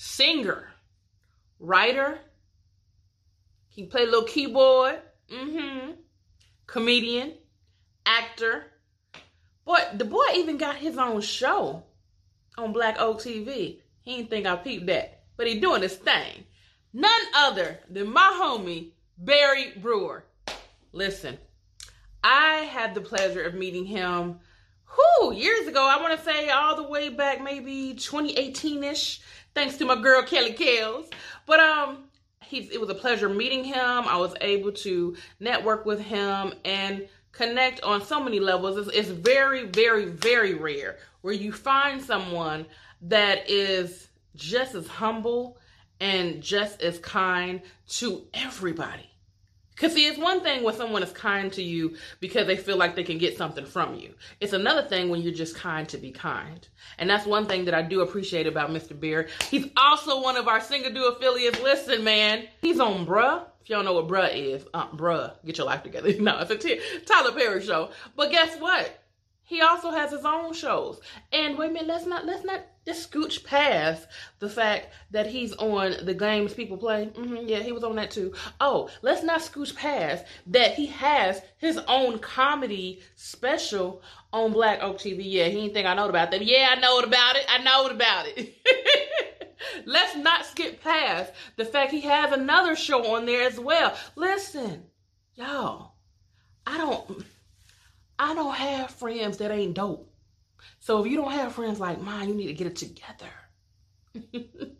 singer, writer. He play a little keyboard. Mm-hmm. Comedian, actor. Boy, the boy even got his own show on Black Oak TV. He didn't think I peeped that, but he doing his thing. None other than my homie Barry Brewer. Listen, I had the pleasure of meeting him years ago. I want to say all the way back, maybe 2018-ish, thanks to my girl Kelly Kells. But um, he's it was a pleasure meeting him. I was able to network with him and connect on so many levels. It's, it's very, very, very rare where you find someone that is just as humble and just as kind to everybody. Because, see, it's one thing when someone is kind to you because they feel like they can get something from you. It's another thing when you're just kind to be kind. And that's one thing that I do appreciate about Mr. Beer. He's also one of our Single Do affiliates. Listen, man, he's on Bruh. If don't know what Bruh is, uh, Bruh, get your life together. No, it's a T- Tyler Perry show. But guess what? He also has his own shows. And wait a minute, let's not let's not just scooch past the fact that he's on the games people play. Mm-hmm, yeah, he was on that too. Oh, let's not scooch past that he has his own comedy special on Black Oak TV. Yeah, he didn't think I know about that. Yeah, I know about it. I know about it. let's not skip past the fact he has another show on there as well. Listen, y'all, I don't I don't have friends that ain't dope. So if you don't have friends like mine, you need to get it together.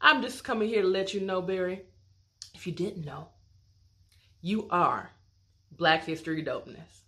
I'm just coming here to let you know, Barry, if you didn't know, you are Black History Dopeness.